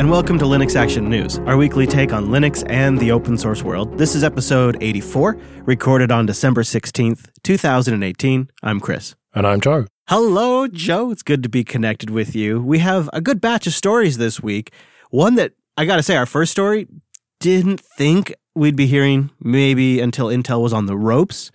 and welcome to Linux Action News, our weekly take on Linux and the open source world. This is episode 84, recorded on December 16th, 2018. I'm Chris. And I'm Joe. Hello, Joe. It's good to be connected with you. We have a good batch of stories this week. One that I got to say, our first story didn't think we'd be hearing maybe until Intel was on the ropes,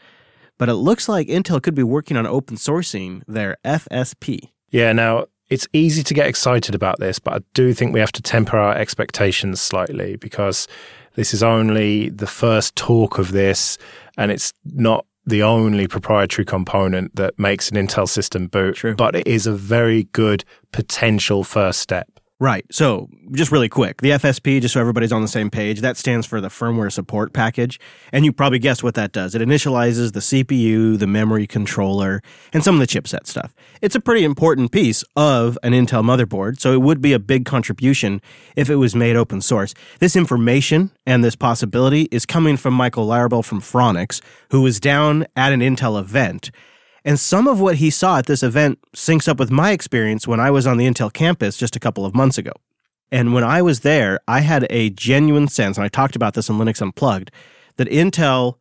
but it looks like Intel could be working on open sourcing their FSP. Yeah, now it's easy to get excited about this, but I do think we have to temper our expectations slightly because this is only the first talk of this and it's not the only proprietary component that makes an Intel system boot, True. but it is a very good potential first step. Right. So, just really quick, the FSP, just so everybody's on the same page, that stands for the firmware support package. And you probably guessed what that does. It initializes the CPU, the memory controller, and some of the chipset stuff. It's a pretty important piece of an Intel motherboard, so it would be a big contribution if it was made open source. This information and this possibility is coming from Michael Larabel from Phoronix, who was down at an Intel event. And some of what he saw at this event syncs up with my experience when I was on the Intel campus just a couple of months ago. And when I was there, I had a genuine sense, and I talked about this in Linux Unplugged, that Intel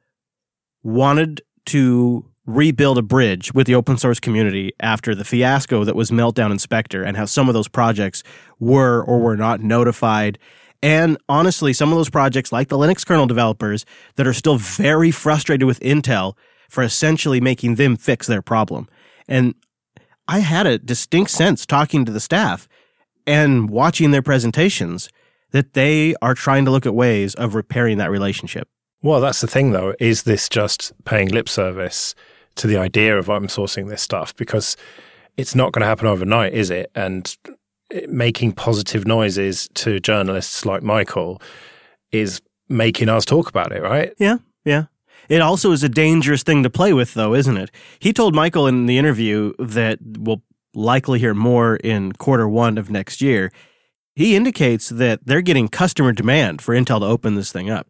wanted to rebuild a bridge with the open source community after the fiasco that was Meltdown and Spectre and how some of those projects were or were not notified. And honestly, some of those projects, like the Linux kernel developers, that are still very frustrated with Intel for essentially making them fix their problem. And I had a distinct sense talking to the staff and watching their presentations that they are trying to look at ways of repairing that relationship. Well, that's the thing, though. Is this just paying lip service to the idea of open sourcing this stuff? Because it's not going to happen overnight, is it? And making positive noises to journalists like Michael is making us talk about it, right? Yeah, yeah. It also is a dangerous thing to play with, though, isn't it? He told Michael in the interview that we'll likely hear more in quarter one of next year. He indicates that they're getting customer demand for Intel to open this thing up.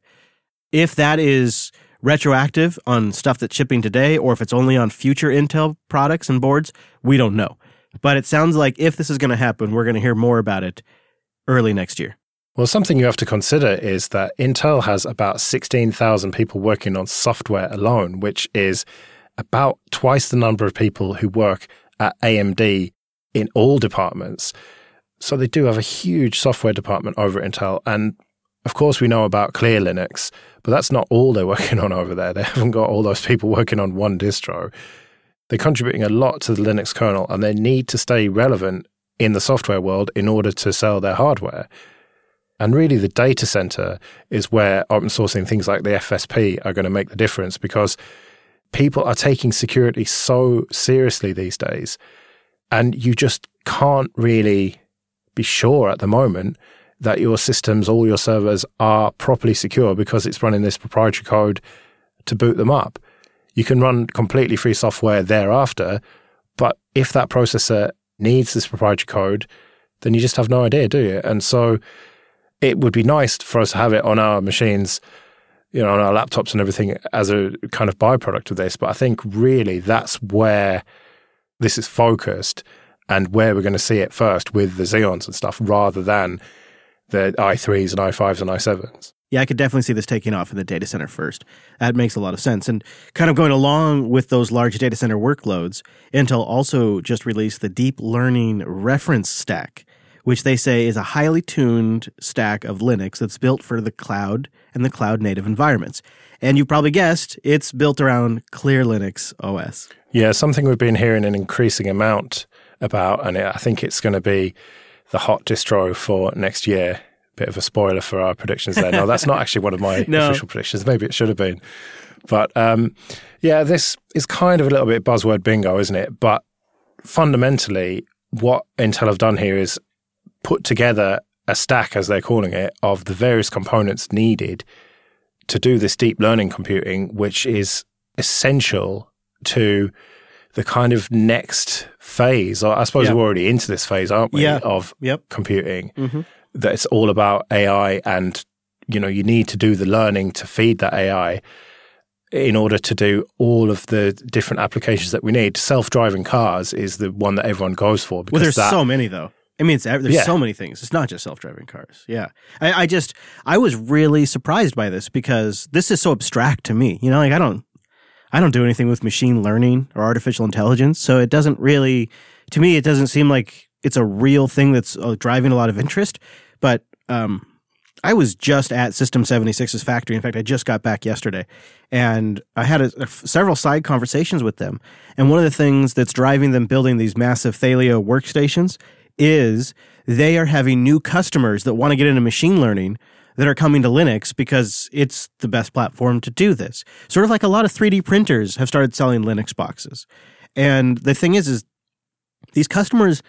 If that is retroactive on stuff that's shipping today, or if it's only on future Intel products and boards, we don't know. But it sounds like if this is going to happen, we're going to hear more about it early next year. Well, something you have to consider is that Intel has about 16,000 people working on software alone, which is about twice the number of people who work at AMD in all departments. So they do have a huge software department over at Intel. And of course, we know about Clear Linux, but that's not all they're working on over there. They haven't got all those people working on one distro. They're contributing a lot to the Linux kernel and they need to stay relevant in the software world in order to sell their hardware. And really, the data center is where open sourcing things like the FSP are going to make the difference because people are taking security so seriously these days. And you just can't really be sure at the moment that your systems, all your servers are properly secure because it's running this proprietary code to boot them up. You can run completely free software thereafter, but if that processor needs this proprietary code, then you just have no idea, do you? And so it would be nice for us to have it on our machines, you know, on our laptops and everything as a kind of byproduct of this. But I think really that's where this is focused and where we're going to see it first with the Xeons and stuff rather than the i3s and i5s and i7s. Yeah, I could definitely see this taking off in the data center first. That makes a lot of sense. And kind of going along with those large data center workloads, Intel also just released the Deep Learning Reference Stack, which they say is a highly tuned stack of Linux that's built for the cloud and the cloud native environments. And you probably guessed it's built around Clear Linux OS. Yeah, something we've been hearing an increasing amount about, and I think it's going to be the hot distro for next year. Bit of a spoiler for our predictions there. No, that's not actually one of my No. official predictions. Maybe it should have been. But um, yeah, this is kind of a little bit buzzword bingo, isn't it? But fundamentally, what Intel have done here is put together a stack, as they're calling it, of the various components needed to do this deep learning computing, which is essential to the kind of next phase. I suppose Yeah. we're already into this phase, aren't we? Yeah. Of Yep. computing Mm-hmm. that it's all about AI and you know you need to do the learning to feed that AI in order to do all of the different applications that we need. Self-driving cars is the one that everyone goes for because Well, there's that, so many, though. I mean, it's there's Yeah. so many things. It's not just self-driving cars. Yeah, I, I just I was really surprised by this because this is so abstract to me. You know, like I don't I don't do anything with machine learning or artificial intelligence, so it doesn't really to me it doesn't seem like it's a real thing that's uh, driving a lot of interest. But um, I was just at System 76's factory. In fact, I just got back yesterday, and I had a, a- several side conversations with them. And one of the things that's driving them building these massive Thelio workstations is they are having new customers that want to get into machine learning that are coming to Linux because it's the best platform to do this. Sort of like a lot of 3D printers have started selling Linux boxes. And the thing is, is these customers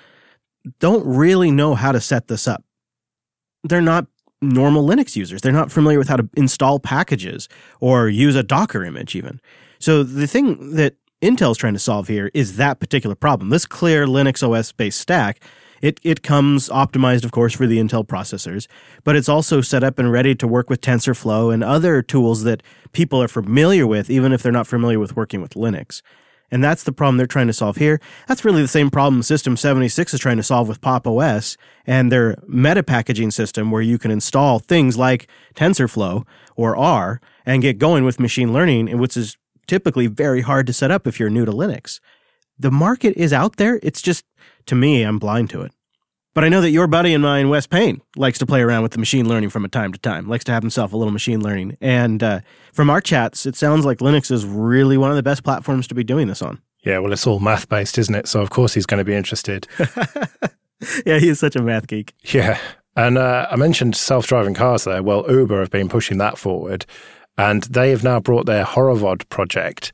don't really know how to set this up. They're not normal Linux users. They're not familiar with how to install packages or use a Docker image, even. So the thing that Intel's trying to solve here is that particular problem. This clear Linux OS based stack, it, it comes optimized, of course, for the Intel processors, but it's also set up and ready to work with TensorFlow and other tools that people are familiar with, even if they're not familiar with working with Linux. And that's the problem they're trying to solve here. That's really the same problem System 76 is trying to solve with Pop OS and their meta packaging system where you can install things like TensorFlow or R and get going with machine learning, which is typically very hard to set up if you're new to Linux. The market is out there. It's just, to me, I'm blind to it. But I know that your buddy and mine, Wes Payne, likes to play around with the machine learning from a time to time, likes to have himself a little machine learning. And uh, from our chats, it sounds like Linux is really one of the best platforms to be doing this on. Yeah, well, it's all math based, isn't it? So, of course, he's going to be interested. yeah, he's such a math geek. Yeah. And uh, I mentioned self driving cars there. Well, Uber have been pushing that forward, and they have now brought their Horovod project,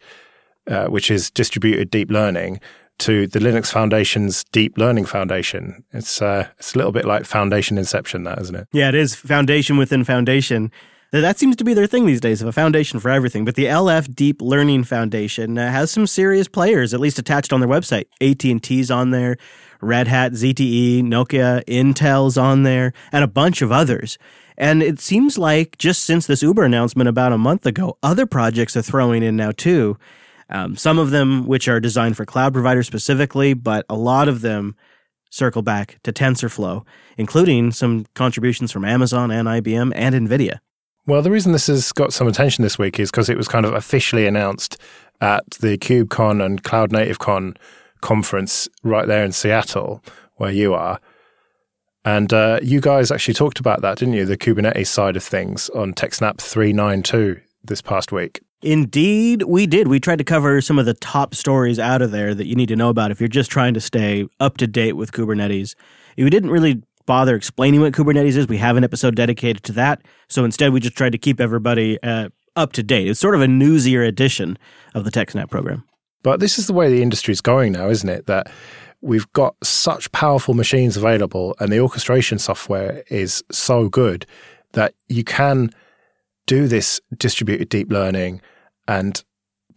uh, which is distributed deep learning, to the Linux Foundation's Deep Learning Foundation. It's uh, it's a little bit like Foundation Inception, that isn't it? Yeah, it is foundation within foundation. That seems to be their thing these days, of a foundation for everything. But the LF Deep Learning Foundation uh, has some serious players, at least attached on their website. AT&T's on there, Red Hat, ZTE, Nokia, Intel's on there, and a bunch of others. And it seems like just since this Uber announcement about a month ago, other projects are throwing in now too. Um, some of them which are designed for cloud providers specifically, but a lot of them circle back to TensorFlow, including some contributions from Amazon and IBM and NVIDIA. Well, the reason this has got some attention this week is because it was kind of officially announced at the KubeCon and Cloud Native Con conference right there in Seattle, where you are. And uh, you guys actually talked about that, didn't you? The Kubernetes side of things on TechSnap 392 this past week. Indeed, we did. We tried to cover some of the top stories out of there that you need to know about if you're just trying to stay up to date with Kubernetes. We didn't really bother explaining what Kubernetes is. We have an episode dedicated to that. So instead, we just tried to keep everybody uh, up to date. It's sort of a newsier edition of the TechSnap program. But this is the way the industry is going now, isn't it? That we've got such powerful machines available and the orchestration software is so good that you can do this distributed deep learning and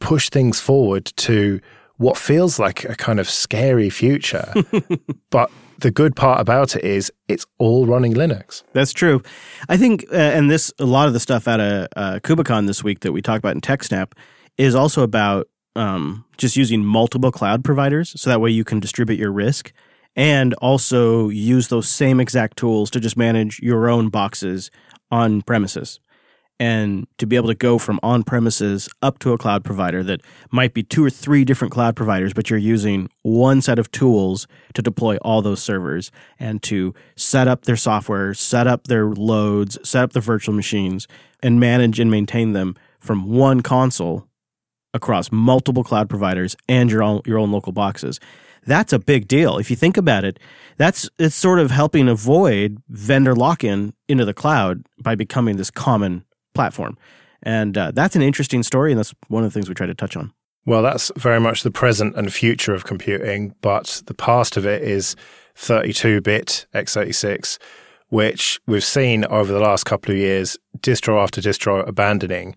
push things forward to what feels like a kind of scary future. but the good part about it is it's all running Linux. That's true. I think, uh, and this a lot of the stuff out of uh, KubeCon this week that we talked about in TechSnap is also about um, just using multiple cloud providers, so that way you can distribute your risk, and also use those same exact tools to just manage your own boxes on premises. And to be able to go from on premises up to a cloud provider that might be two or three different cloud providers, but you're using one set of tools to deploy all those servers and to set up their software, set up their loads, set up the virtual machines, and manage and maintain them from one console across multiple cloud providers and your own your own local boxes. That's a big deal. If you think about it, that's it's sort of helping avoid vendor lock-in into the cloud by becoming this common platform. And uh, that's an interesting story, and that's one of the things we try to touch on. Well, that's very much the present and future of computing, but the past of it is 32 bit x86, which we've seen over the last couple of years, distro after distro abandoning.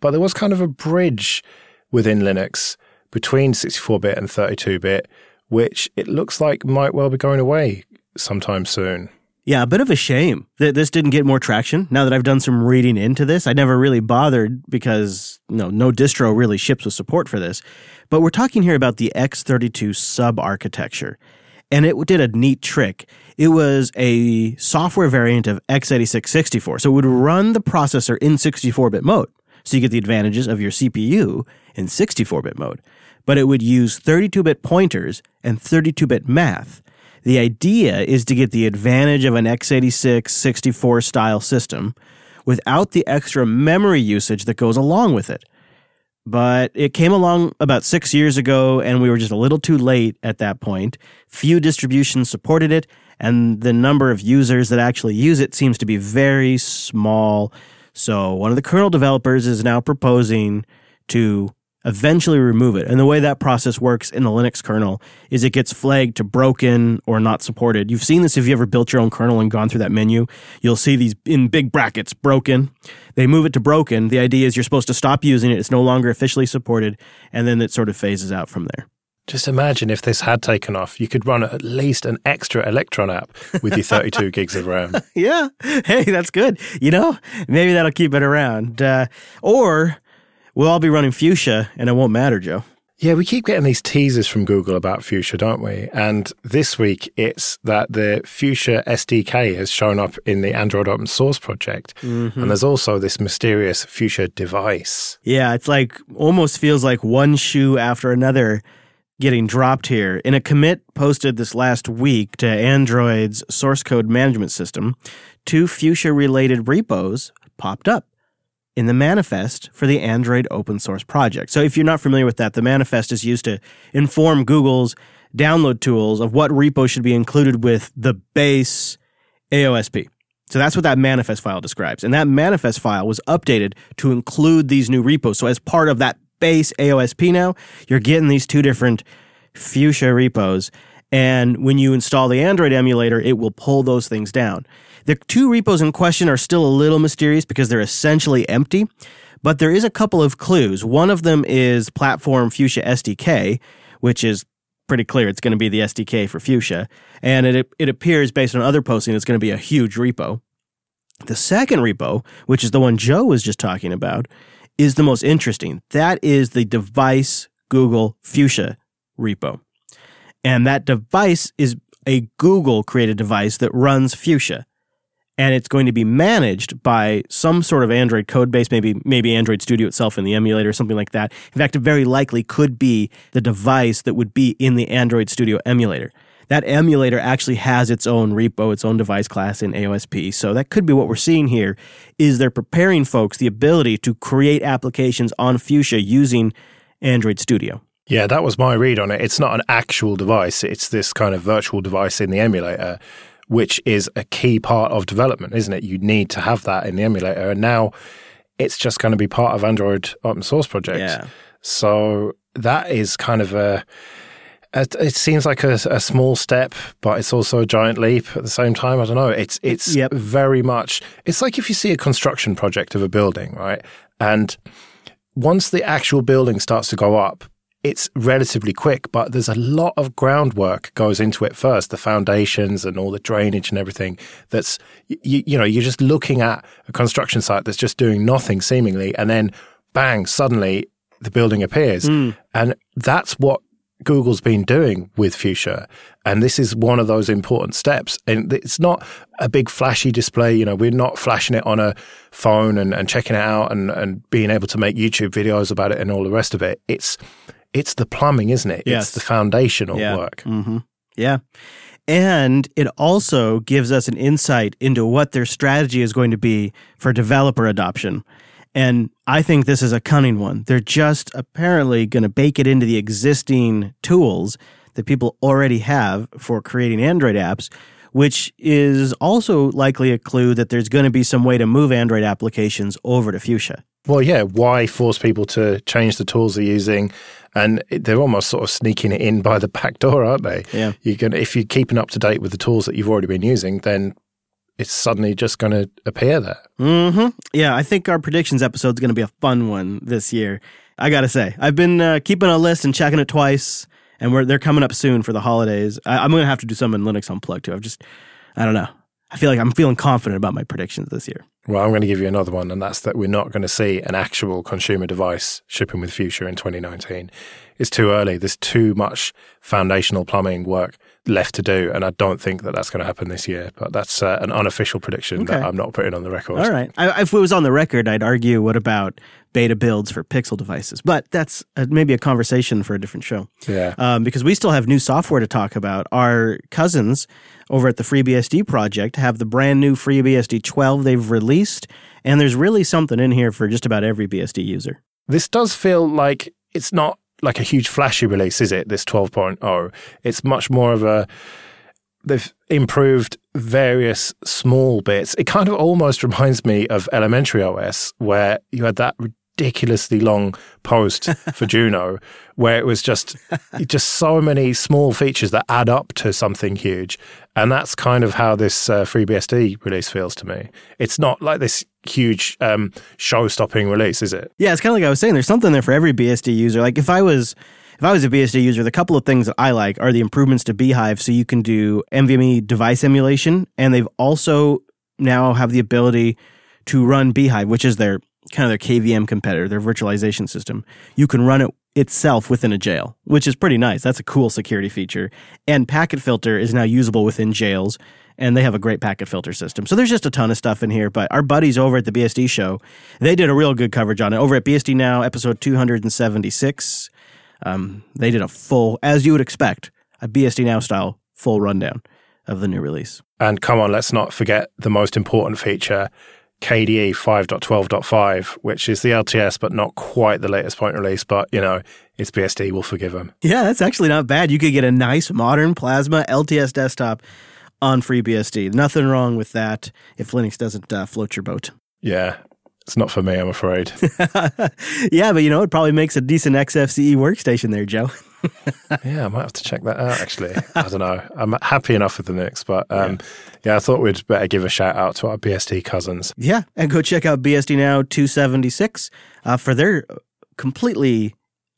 But there was kind of a bridge within Linux between 64 bit and 32 bit, which it looks like might well be going away sometime soon. Yeah, a bit of a shame that this didn't get more traction. Now that I've done some reading into this, I never really bothered because you know, no distro really ships with support for this. But we're talking here about the x32 sub architecture. and it did a neat trick. It was a software variant of x86 64. So it would run the processor in 64 bit mode. So you get the advantages of your CPU in 64 bit mode. But it would use 32 bit pointers and 32 bit math. The idea is to get the advantage of an x86 64 style system without the extra memory usage that goes along with it. But it came along about six years ago, and we were just a little too late at that point. Few distributions supported it, and the number of users that actually use it seems to be very small. So, one of the kernel developers is now proposing to eventually remove it. And the way that process works in the Linux kernel is it gets flagged to broken or not supported. You've seen this if you ever built your own kernel and gone through that menu. You'll see these in big brackets broken. They move it to broken. The idea is you're supposed to stop using it. It's no longer officially supported. And then it sort of phases out from there. Just imagine if this had taken off, you could run at least an extra Electron app with your 32 gigs of RAM. yeah. Hey, that's good. You know, maybe that'll keep it around. Uh, or we'll all be running Fuchsia and it won't matter, Joe. Yeah, we keep getting these teasers from Google about Fuchsia, don't we? And this week it's that the Fuchsia SDK has shown up in the Android open source project. Mm-hmm. And there's also this mysterious Fuchsia device. Yeah, it's like almost feels like one shoe after another getting dropped here. In a commit posted this last week to Android's source code management system, two Fuchsia related repos popped up in the manifest for the Android open source project. So if you're not familiar with that, the manifest is used to inform Google's download tools of what repo should be included with the base AOSP. So that's what that manifest file describes. And that manifest file was updated to include these new repos. So as part of that base AOSP now, you're getting these two different Fuchsia repos. And when you install the Android emulator, it will pull those things down. The two repos in question are still a little mysterious because they're essentially empty, but there is a couple of clues. One of them is platform Fuchsia SDK, which is pretty clear it's going to be the SDK for Fuchsia, and it it appears based on other posting it's going to be a huge repo. The second repo, which is the one Joe was just talking about, is the most interesting. That is the device Google Fuchsia repo. And that device is a Google created device that runs Fuchsia and it's going to be managed by some sort of Android code base, maybe maybe Android Studio itself in the emulator, or something like that. In fact, it very likely could be the device that would be in the Android Studio emulator. That emulator actually has its own repo, its own device class in AOSP. So that could be what we're seeing here is they're preparing folks the ability to create applications on Fuchsia using Android Studio. Yeah, that was my read on it. It's not an actual device, it's this kind of virtual device in the emulator which is a key part of development, isn't it? You need to have that in the emulator. And now it's just going to be part of Android open source projects. Yeah. So that is kind of a, it seems like a, a, small step, but it's also a giant leap at the same time. I don't know. It's it's yep. very much. It's like if you see a construction project of a building, right? And once the actual building starts to go up, it's relatively quick, but there's a lot of groundwork goes into it first, the foundations and all the drainage and everything. That's you, you know you're just looking at a construction site that's just doing nothing seemingly, and then bang, suddenly the building appears, mm. and that's what Google's been doing with Fuchsia. And this is one of those important steps. And it's not a big flashy display. You know, we're not flashing it on a phone and, and checking it out and, and being able to make YouTube videos about it and all the rest of it. It's it's the plumbing, isn't it? Yes. It's the foundational yeah. work. Mm-hmm. Yeah. And it also gives us an insight into what their strategy is going to be for developer adoption. And I think this is a cunning one. They're just apparently going to bake it into the existing tools that people already have for creating Android apps, which is also likely a clue that there's going to be some way to move Android applications over to Fuchsia. Well, yeah. Why force people to change the tools they're using? And they're almost sort of sneaking it in by the back door, aren't they? Yeah. You can, if you're keeping up to date with the tools that you've already been using, then it's suddenly just going to appear there. Mm-hmm. Yeah, I think our predictions episode is going to be a fun one this year. I got to say, I've been uh, keeping a list and checking it twice, and we're they're coming up soon for the holidays. I, am going to have to do some in Linux Unplugged too. I've just, I don't know. I feel like I'm feeling confident about my predictions this year. Well, I'm going to give you another one, and that's that we're not going to see an actual consumer device shipping with Fuchsia in 2019. It's too early. There's too much foundational plumbing work left to do, and I don't think that that's going to happen this year. But that's uh, an unofficial prediction Okay. that I'm not putting on the record. All right. I, if it was on the record, I'd argue what about beta builds for Pixel devices? But that's uh, maybe a conversation for a different show. Yeah. Um, because we still have new software to talk about. Our cousins over at the FreeBSD project have the brand new FreeBSD 12 they've released, and there's really something in here for just about every BSD user. This does feel like it's not like a huge flashy release, is it? This 12.0. It's much more of a. They've improved various small bits. It kind of almost reminds me of Elementary OS, where you had that ridiculously long post for Juno, where it was just just so many small features that add up to something huge. And that's kind of how this uh, FreeBSD release feels to me. It's not like this huge um, show-stopping release, is it? Yeah, it's kind of like I was saying. There's something there for every BSD user. Like if I was if I was a BSD user, the couple of things that I like are the improvements to bhyve, so you can do NVMe device emulation, and they've also now have the ability to run bhyve, which is their kind of their KVM competitor, their virtualization system. You can run it itself within a jail, which is pretty nice. That's a cool security feature. And Packet Filter is now usable within jails, and they have a great packet filter system. So there's just a ton of stuff in here. But our buddies over at the BSD show, they did a real good coverage on it. Over at BSD Now, episode 276, um, they did a full, as you would expect, a BSD Now style full rundown of the new release. And come on, let's not forget the most important feature, KDE 5.12.5, which is the LTS, but not quite the latest point release. But, you know, it's BSD, we'll forgive them. Yeah, that's actually not bad. You could get a nice modern Plasma LTS desktop on FreeBSD. Nothing wrong with that if Linux doesn't uh, float your boat. Yeah, it's not for me, I'm afraid. yeah, but you know, it probably makes a decent XFCE workstation there, Joe. yeah, I might have to check that out, actually. I don't know. I'm happy enough with the Linux, but um, yeah. I thought we'd better give a shout out to our BSD cousins. Yeah, and go check out BSD Now 276 uh, for their completely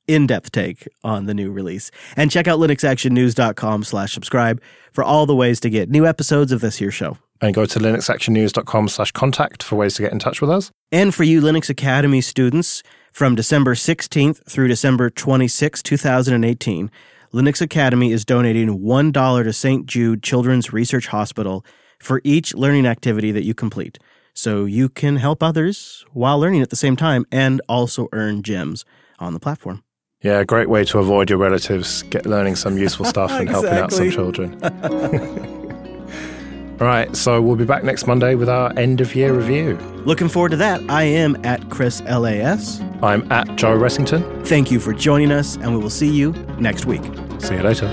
in-depth take on the new release. And check out linuxactionnews.com slash subscribe for all the ways to get new episodes of this here show. And go to linuxactionnews.com slash contact for ways to get in touch with us. And for you Linux Academy students, from December 16th through December 26, 2018, Linux Academy is donating $1 to St. Jude Children's Research Hospital for each learning activity that you complete. So you can help others while learning at the same time and also earn gems on the platform. Yeah, a great way to avoid your relatives get learning some useful stuff and helping out some children. All right, so we'll be back next Monday with our end of year review. Looking forward to that. I am at Chris LAS. I'm at Joe Ressington. Thank you for joining us, and we will see you next week. See you later.